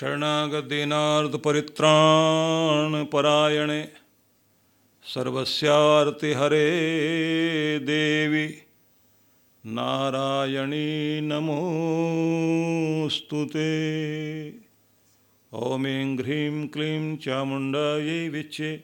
शरणागदीनार्धपरित्राणपरायणे सर्वस्यार्तिहरे देवी नारायणी नमोऽस्तु ते। ॐ ऐं ह्रीं क्लीं चामुण्डायै विच्चे।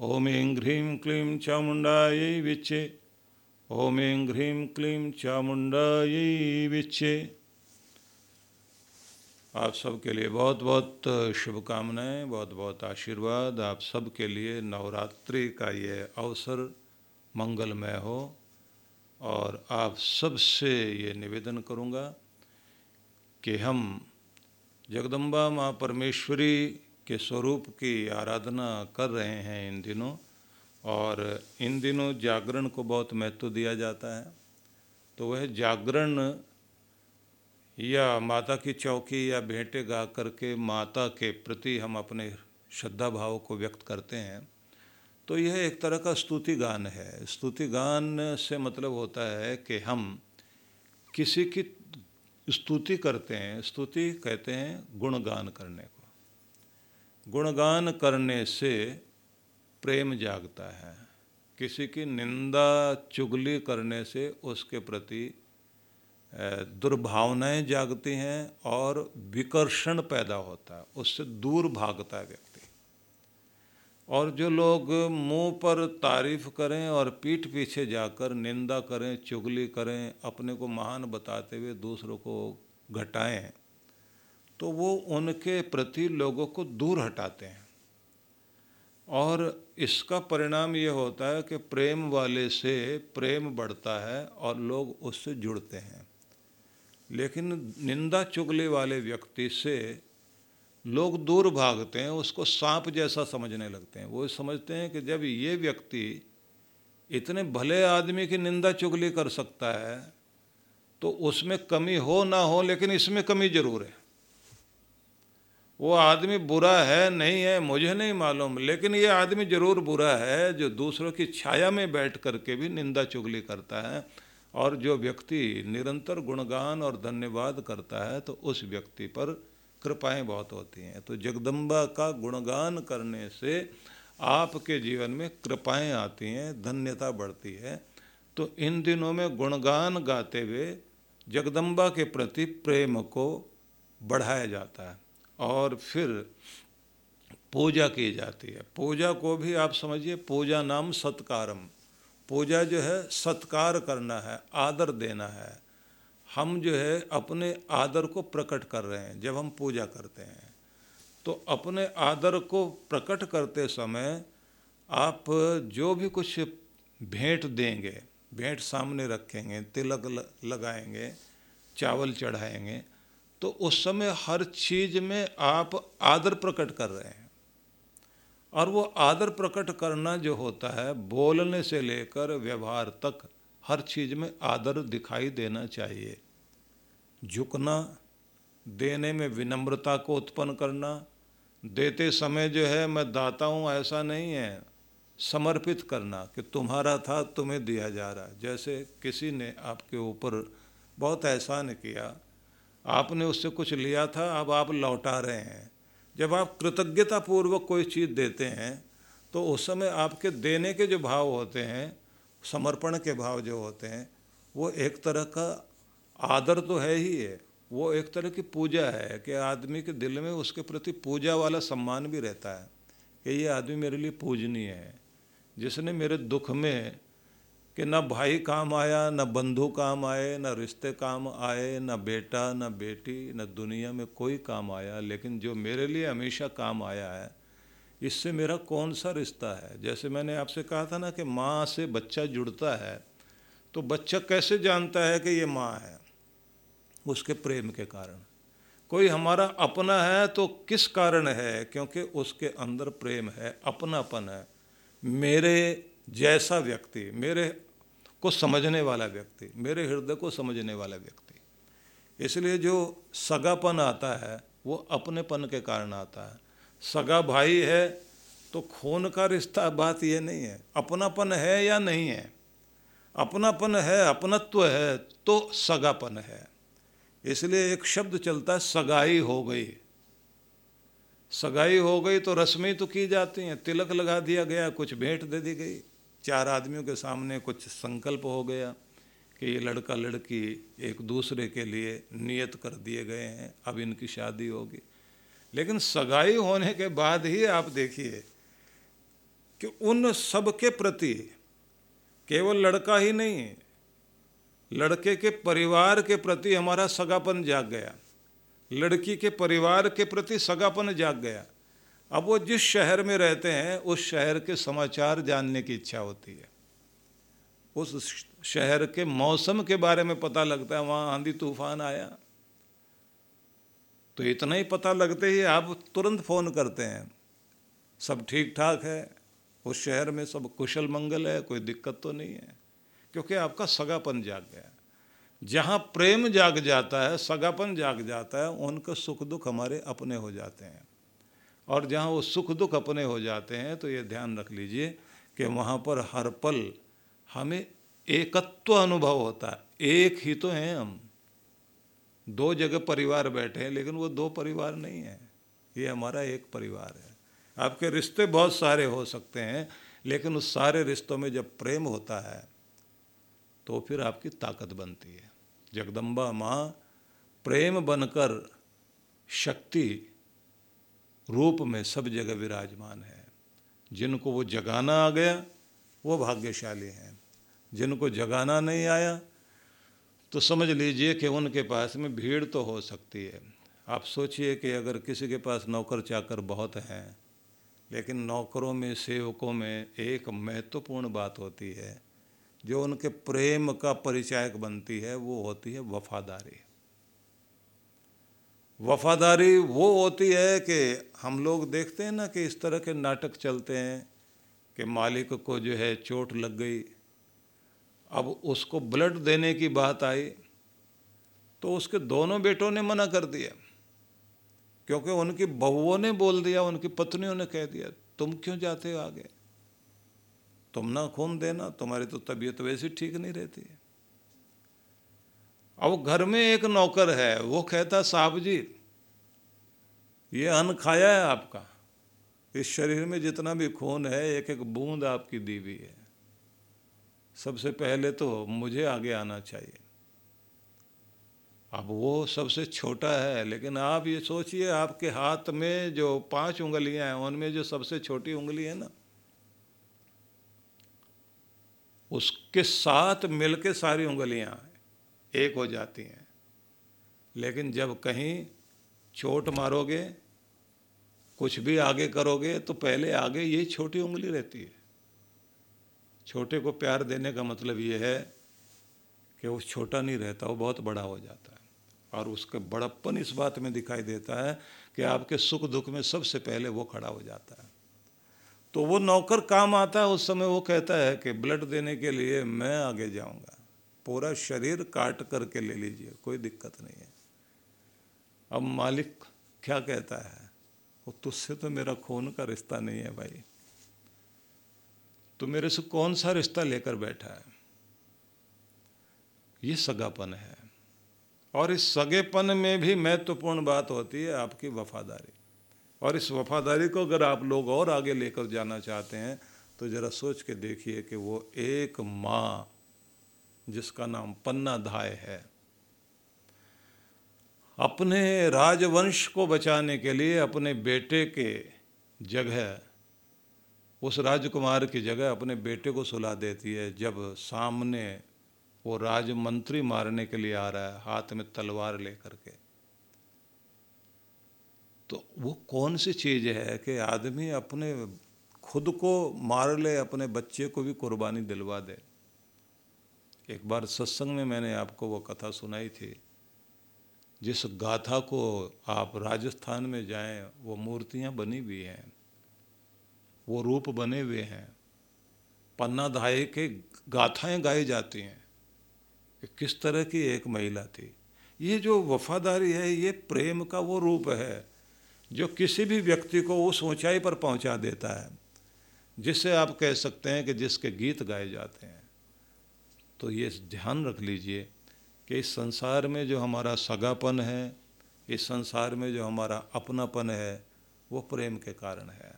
ॐ ऐं ह्रीं क्लीं चामुण्डायै विच्चे। ॐ ऐं ह्रीं क्लीं चामुण्डायै विच्चे। आप सबके लिए बहुत बहुत शुभकामनाएँ बहुत बहुत आशीर्वाद। आप सबके लिए नवरात्रि का ये अवसर मंगलमय हो। और आप सबसे ये निवेदन करूँगा कि हम जगदम्बा माँ परमेश्वरी के स्वरूप की आराधना कर रहे हैं इन दिनों। और इन दिनों जागरण को बहुत महत्व दिया जाता है। तो वह जागरण या माता की चौकी या भेंटे गा करके माता के प्रति हम अपने श्रद्धा भाव को व्यक्त करते हैं तो यह एक तरह का स्तुति गान है। स्तुति गान से मतलब होता है कि हम किसी की स्तुति करते हैं, स्तुति कहते हैं गुणगान करने को। गुणगान करने से प्रेम जागता है। किसी की निंदा चुगली करने से उसके प्रति दुर्भावनाएँ जागती हैं और विकर्षण पैदा होता है, उससे दूर भागता है व्यक्ति। और जो लोग मुँह पर तारीफ़ करें और पीठ पीछे जाकर निंदा करें, चुगली करें, अपने को महान बताते हुए दूसरों को घटाएँ तो वो उनके प्रति लोगों को दूर हटाते हैं। और इसका परिणाम ये होता है कि प्रेम वाले से प्रेम बढ़ता है और लोग उससे जुड़ते हैं। लेकिन निंदा चुगली वाले व्यक्ति से लोग दूर भागते हैं, उसको सांप जैसा समझने लगते हैं। वो समझते हैं कि जब ये व्यक्ति इतने भले आदमी की निंदा चुगली कर सकता है तो उसमें कमी हो ना हो, लेकिन इसमें कमी ज़रूर है। वो आदमी बुरा है, नहीं है, मुझे नहीं मालूम, लेकिन ये आदमी ज़रूर बुरा है जो दूसरों की छाया में बैठ करके भी निंदा चुगली करता है। और जो व्यक्ति निरंतर गुणगान और धन्यवाद करता है तो उस व्यक्ति पर कृपाएँ बहुत होती हैं। तो जगदम्बा का गुणगान करने से आपके जीवन में कृपाएँ आती हैं, धन्यता बढ़ती है। तो इन दिनों में गुणगान गाते हुए जगदम्बा के प्रति प्रेम को बढ़ाया जाता है और फिर पूजा की जाती है। पूजा को भी आप समझिए, पूजा नाम सत्कारम। पूजा जो है सत्कार करना है, आदर देना है। हम जो है अपने आदर को प्रकट कर रहे हैं जब हम पूजा करते हैं। तो अपने आदर को प्रकट करते समय आप जो भी कुछ भेंट देंगे, भेंट सामने रखेंगे, तिलक लगाएँगे, चावल चढ़ाएँगे तो उस समय हर चीज़ में आप आदर प्रकट कर रहे हैं। और वो आदर प्रकट करना जो होता है, बोलने से लेकर व्यवहार तक हर चीज़ में आदर दिखाई देना चाहिए। झुकना, देने में विनम्रता को उत्पन्न करना, देते समय जो है, मैं दाता हूँ, ऐसा नहीं है। समर्पित करना कि तुम्हारा था, तुम्हें दिया जा रहा जैसे किसी ने आपके ऊपर बहुत एहसान किया, आपने उससे कुछ लिया था, अब आप लौटा रहे हैं। जब आप कृतज्ञता पूर्वक कोई चीज़ देते हैं तो उस समय आपके देने के जो भाव होते हैं, समर्पण के भाव जो होते हैं, वो एक तरह का आदर तो है ही है। वो एक तरह की पूजा है कि आदमी के दिल में उसके प्रति पूजा वाला सम्मान भी रहता है कि ये आदमी मेरे लिए पूजनीय है। जिसने मेरे दुख में कि न भाई काम आया, न बंधु काम आए, न रिश्ते काम आए, न बेटा, न बेटी, न दुनिया में कोई काम आया, लेकिन जो मेरे लिए हमेशा काम आया है, इससे मेरा कौन सा रिश्ता है? जैसे मैंने आपसे कहा था ना कि माँ से बच्चा जुड़ता है तो बच्चा कैसे जानता है कि ये माँ है? उसके प्रेम के कारण। कोई हमारा अपना है तो किस कारण है? क्योंकि उसके अंदर प्रेम है, अपनापन है। मेरे जैसा व्यक्ति, मेरे को समझने वाला व्यक्ति, मेरे हृदय को समझने वाला व्यक्ति। इसलिए जो सगापन आता है, वो अपनेपन के कारण आता है। सगा भाई है तो खून का रिश्ता बात ये नहीं है। अपनापन है या नहीं है? अपनापन है, अपनत्व है तो सगापन है। इसलिए एक शब्द चलता है, सगाई हो गई। सगाई हो गई तो रस्में तो की जाती हैं। तिलक लगा दिया गया, कुछ भेंट दे दी गई। चार आदमियों के सामने कुछ संकल्प हो गया कि ये लड़का लड़की एक दूसरे के लिए नियत कर दिए गए हैं, अब इनकी शादी होगी। लेकिन सगाई होने के बाद ही आप देखिए कि उन सब के प्रति केवल लड़का ही नहीं, लड़के के परिवार के प्रति हमारा सगापन जाग गया। लड़की के परिवार के प्रति सगापन जाग गया। अब वो जिस शहर में रहते हैं, उस शहर के समाचार जानने की इच्छा होती है। उस शहर के मौसम के बारे में पता लगता है, वहाँ आंधी तूफ़ान आया। तो इतना ही पता लगते ही आप तुरंत फ़ोन करते हैं। सब ठीक ठाक है, उस शहर में सब कुशल मंगल है, कोई दिक्कत तो नहीं है। क्योंकि आपका सगापन जाग गया। जहाँ प्रेम जाग जाता है, सगापन जाग जाता है, उनका सुख दुख हमारे अपने हो जाते हैं। और जहाँ वो सुख दुख अपने हो जाते हैं तो ये ध्यान रख लीजिए कि वहाँ पर हर पल हमें एकत्व अनुभव होता है। एक ही तो हैं हम। दो जगह परिवार बैठे हैं, लेकिन वो दो परिवार नहीं है। ये हमारा एक परिवार है। आपके रिश्ते बहुत सारे हो सकते हैं, लेकिन उस सारे रिश्तों में जब प्रेम होता है तो फिर आपकी ताकत बनती है। जगदम्बा माँ प्रेम बनकर शक्ति रूप में सब जगह विराजमान है। जिनको वो जगाना आ गया, वो भाग्यशाली हैं। जिनको जगाना नहीं आया तो समझ लीजिए कि उनके पास में भीड़ तो हो सकती है। आप सोचिए कि अगर किसी के पास नौकर चाकर बहुत हैं, लेकिन नौकरों में, सेवकों में एक महत्वपूर्ण बात होती है, जो उनके प्रेम का परिचायक बनती है, वो होती है वफादारी। वफादारी वो होती है कि हम लोग देखते हैं ना कि इस तरह के नाटक चलते हैं कि मालिक को जो है चोट लग गई। अब उसको ब्लड देने की बात आई तो उसके दोनों बेटों ने मना कर दिया, क्योंकि उनकी बहुओं ने बोल दिया, उनकी पत्नियों ने कह दिया, तुम क्यों जाते हो आगे? तुम ना खून देना, तुम्हारी तो तबीयत वैसे ठीक नहीं रहती अब घर में एक नौकर है, वो कहता, साहब जी, ये अन्न खाया है आपका? इस शरीर में जितना भी खून है एक एक बूंद आपकी दी हुई है। सबसे पहले तो मुझे आगे आना चाहिए। अब वो सबसे छोटा है, लेकिन आप ये सोचिए, आपके हाथ में जो पाँच उंगलियाँ हैं, उनमें जो सबसे छोटी उंगली है ना, उसके साथ मिलके सारी उंगलियाँ एक हो जाती हैं। लेकिन जब कहीं चोट मारोगे, कुछ भी आगे करोगे तो पहले आगे ये छोटी उंगली रहती है। छोटे को प्यार देने का मतलब ये है कि वो छोटा नहीं रहता, वो बहुत बड़ा हो जाता है। और उसका बड़प्पन इस बात में दिखाई देता है कि आपके सुख दुख में सबसे पहले वो खड़ा हो जाता है। तो वो नौकर काम आता है, उस समय वो कहता है कि ब्लड देने के लिए मैं आगे जाऊँगा। पूरा शरीर काट करके ले लीजिए, कोई दिक्कत नहीं है। अब मालिक क्या कहता है? वो तुझसे तो मेरा खून का रिश्ता नहीं है भाई। तो मेरे से कौन सा रिश्ता लेकर बैठा है? ये सगापन है। और इस सगेपन में भी महत्वपूर्ण बात होती है आपकी वफादारी। और इस वफादारी को अगर आप लोग और आगे लेकर जाना चाहते हैं तो ज़रा सोच के देखिए कि वो एक माँ जिसका नाम पन्ना धाय है। अपने राजवंश को बचाने के लिए अपने बेटे के जगह, उस राजकुमार की जगह अपने बेटे को सुला देती है, जब सामने वो राजमंत्री मारने के लिए आ रहा है, हाथ में तलवार लेकर के। तो वो कौन सी चीज़ है कि आदमी अपने खुद को मार ले, अपने बच्चे को भी कुर्बानी दिलवा दे? एक बार सत्संग में मैंने आपको वो कथा सुनाई थी, जिस गाथा को आप राजस्थान में जाएँ, वो मूर्तियाँ बनी हुई हैं, वो रूप बने हुए हैं। पन्ना धाये के गाथाएँ गाई जाती हैं। कि किस तरह की एक महिला थी? ये जो वफादारी है, ये प्रेम का वो रूप है, जो किसी भी व्यक्ति को उस ऊंचाई पर पहुँचा देता है जिससे आप कह सकते हैं कि जिसके गीत गाए जाते हैं। तो ये ध्यान रख लीजिए कि इस संसार में जो हमारा सगापन है, इस संसार में जो हमारा अपनापन है, वो प्रेम के कारण है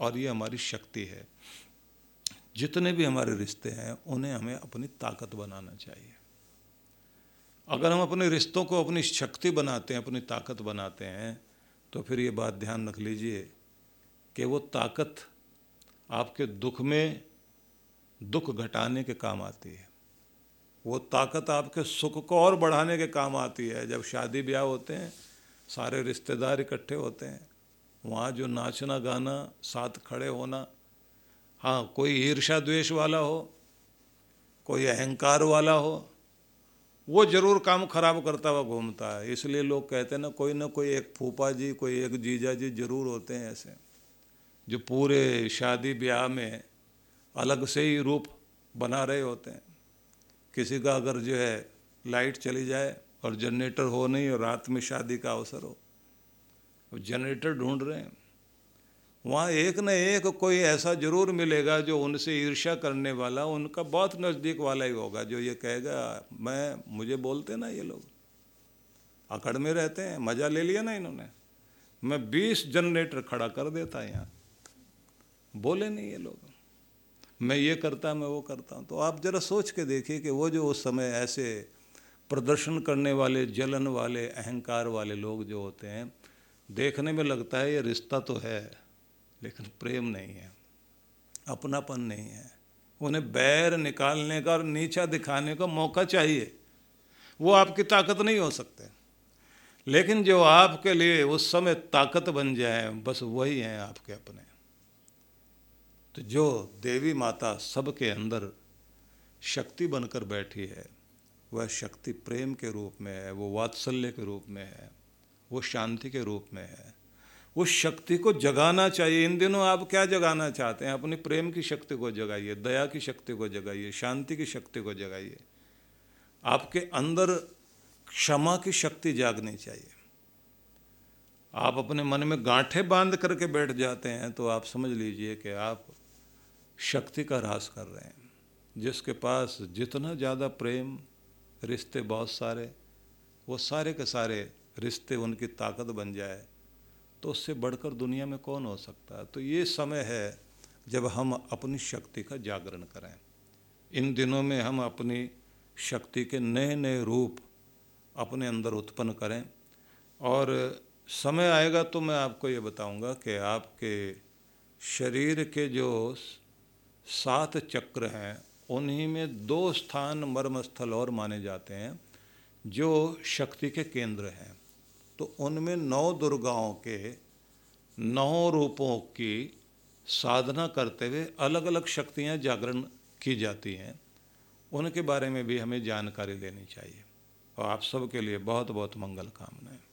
और ये हमारी शक्ति है। जितने भी हमारे रिश्ते हैं, उन्हें हमें अपनी ताकत बनाना चाहिए। अगर हम अपने रिश्तों को अपनी शक्ति बनाते हैं, अपनी ताकत बनाते हैं तो फिर ये बात ध्यान रख लीजिए कि वो ताकत आपके दुख में दुख घटाने के काम आती है। वो ताकत आपके सुख को और बढ़ाने के काम आती है। जब शादी ब्याह होते हैं, सारे रिश्तेदार इकट्ठे होते हैं, वहाँ जो नाचना गाना, साथ खड़े होना हाँ कोई ईर्षा द्वेष वाला हो, कोई अहंकार वाला हो, वो ज़रूर काम खराब करता हुआ घूमता है। इसलिए लोग कहते हैं ना, कोई ना कोई एक फूफा जी, कोई एक जीजा जी ज़रूर होते हैं ऐसे, जो पूरे शादी ब्याह में अलग से ही रूप बना रहे होते हैं। किसी का अगर जो है लाइट चली जाए और जनरेटर हो नहीं और रात में शादी का अवसर हो जनरेटर ढूंढ रहे हैं। वहाँ एक न एक कोई ऐसा ज़रूर मिलेगा जो उनसे ईर्ष्या करने वाला, उनका बहुत नज़दीक वाला ही होगा, जो ये कहेगा, मैं, मुझे बोलते ना ये लोग। अकड़ में रहते हैं, मज़ा ले लिया ना इन्होंने। मैं बीस जनरेटर खड़ा कर देता यहाँ। बोले नहीं ये लोग। मैं ये करता, मैं वो करता हूँ। तो आप ज़रा सोच के देखिए कि वो जो उस समय ऐसे प्रदर्शन करने वाले, जलन वाले, अहंकार वाले लोग जो होते हैं, देखने में लगता है ये रिश्ता तो है, लेकिन प्रेम नहीं है, अपनापन नहीं है। उन्हें बैर निकालने का और नीचा दिखाने का मौका चाहिए। वो आपकी ताकत नहीं हो सकते। लेकिन जो आपके लिए उस समय ताकत बन जाए, बस वही हैं आपके अपने। तो जो देवी माता सबके अंदर शक्ति बनकर बैठी है, वह शक्ति प्रेम के रूप में है, वो वात्सल्य के रूप में है, वो शांति के रूप में है। उस शक्ति को जगाना चाहिए। इन दिनों आप क्या जगाना चाहते हैं? अपनी प्रेम की शक्ति को जगाइए, दया की शक्ति को जगाइए, शांति की शक्ति को जगाइए। आपके अंदर क्षमा की शक्ति जागनी चाहिए। आप अपने मन में गांठे बाँध करके बैठ जाते हैं तो आप समझ लीजिए कि आप शक्ति का ह्रास कर रहे हैं। जिसके पास जितना ज़्यादा प्रेम रिश्ते बहुत सारे, वो सारे के सारे रिश्ते उनकी ताकत बन जाए तो उससे बढ़कर दुनिया में कौन हो सकता है? तो ये समय है जब हम अपनी शक्ति का जागरण करें। इन दिनों में हम अपनी शक्ति के नए नए रूप अपने अंदर उत्पन्न करें। और समय आएगा तो मैं आपको ये बताऊँगा कि आपके शरीर के जो सात चक्र हैं, उन्हीं में दो स्थान मर्म स्थल और माने जाते हैं, जो शक्ति के केंद्र हैं। तो उनमें नौ दुर्गाओं के नौ रूपों की साधना करते हुए अलग अलग शक्तियाँ जागरण की जाती हैं। उनके बारे में भी हमें जानकारी लेनी चाहिए। और आप सबके लिए बहुत बहुत मंगल कामनाएँ।